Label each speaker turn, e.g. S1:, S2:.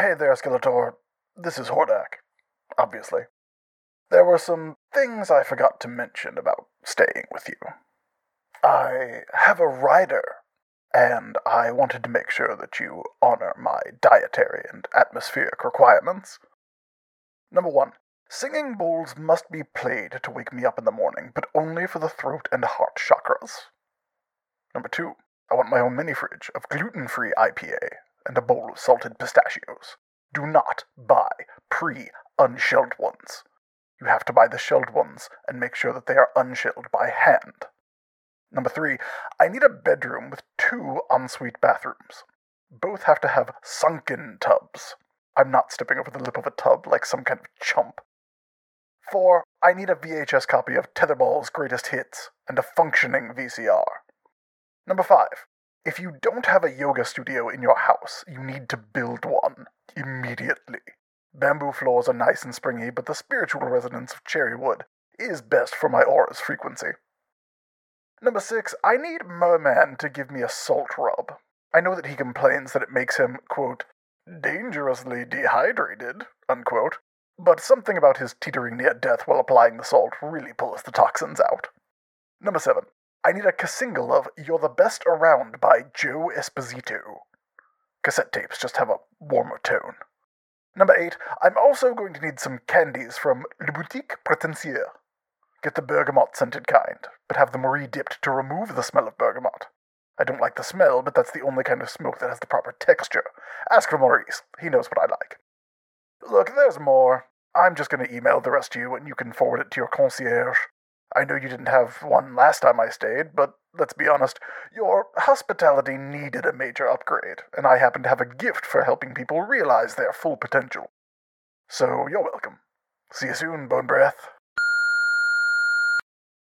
S1: Hey there, Skeletor. This is Hordak. Obviously. There were some things I forgot to mention about staying with you. I have a rider, and I wanted to make sure that you honor my dietary and atmospheric requirements. Number one, singing bowls must be played to wake me up in the morning, but only for the throat and heart chakras. Number two, I want my own mini fridge of gluten free IPA and a bowl of salted pistachios. Do not buy pre unshelled ones. You have to buy the shelled ones and make sure that they are unshelled by hand. Number three, I need a bedroom with two ensuite bathrooms. Both have to have sunken tubs. I'm not stepping over the lip of a tub like some kind of chump. Four, I need a VHS copy of Tetherball's greatest hits and a functioning VCR. Number five, if you don't have a yoga studio in your house, you need to build one immediately. Bamboo floors are nice and springy, but the spiritual resonance of cherry wood is best for my aura's frequency. Number six, I need Merman to give me a salt rub. I know that he complains that it makes him, quote, dangerously dehydrated, unquote, but something about his teetering near death while applying the salt really pulls the toxins out. Number seven, I need a single of You're the Best Around by Joe Esposito. Cassette tapes just have a warmer tone. Number eight, I'm also going to need some candies from Le Boutique Prétentieux. Get the bergamot scented kind, but have them re-dipped to remove the smell of bergamot. I don't like the smell, but that's the only kind of smoke that has the proper texture. Ask for Maurice. He knows what I like. Look, there's more. I'm just going to email the rest to you, and you can forward it to your concierge. I know you didn't have one last time I stayed, but let's be honest, your hospitality needed a major upgrade, and I happen to have a gift for helping people realize their full potential. So you're welcome. See you soon, Bone Breath.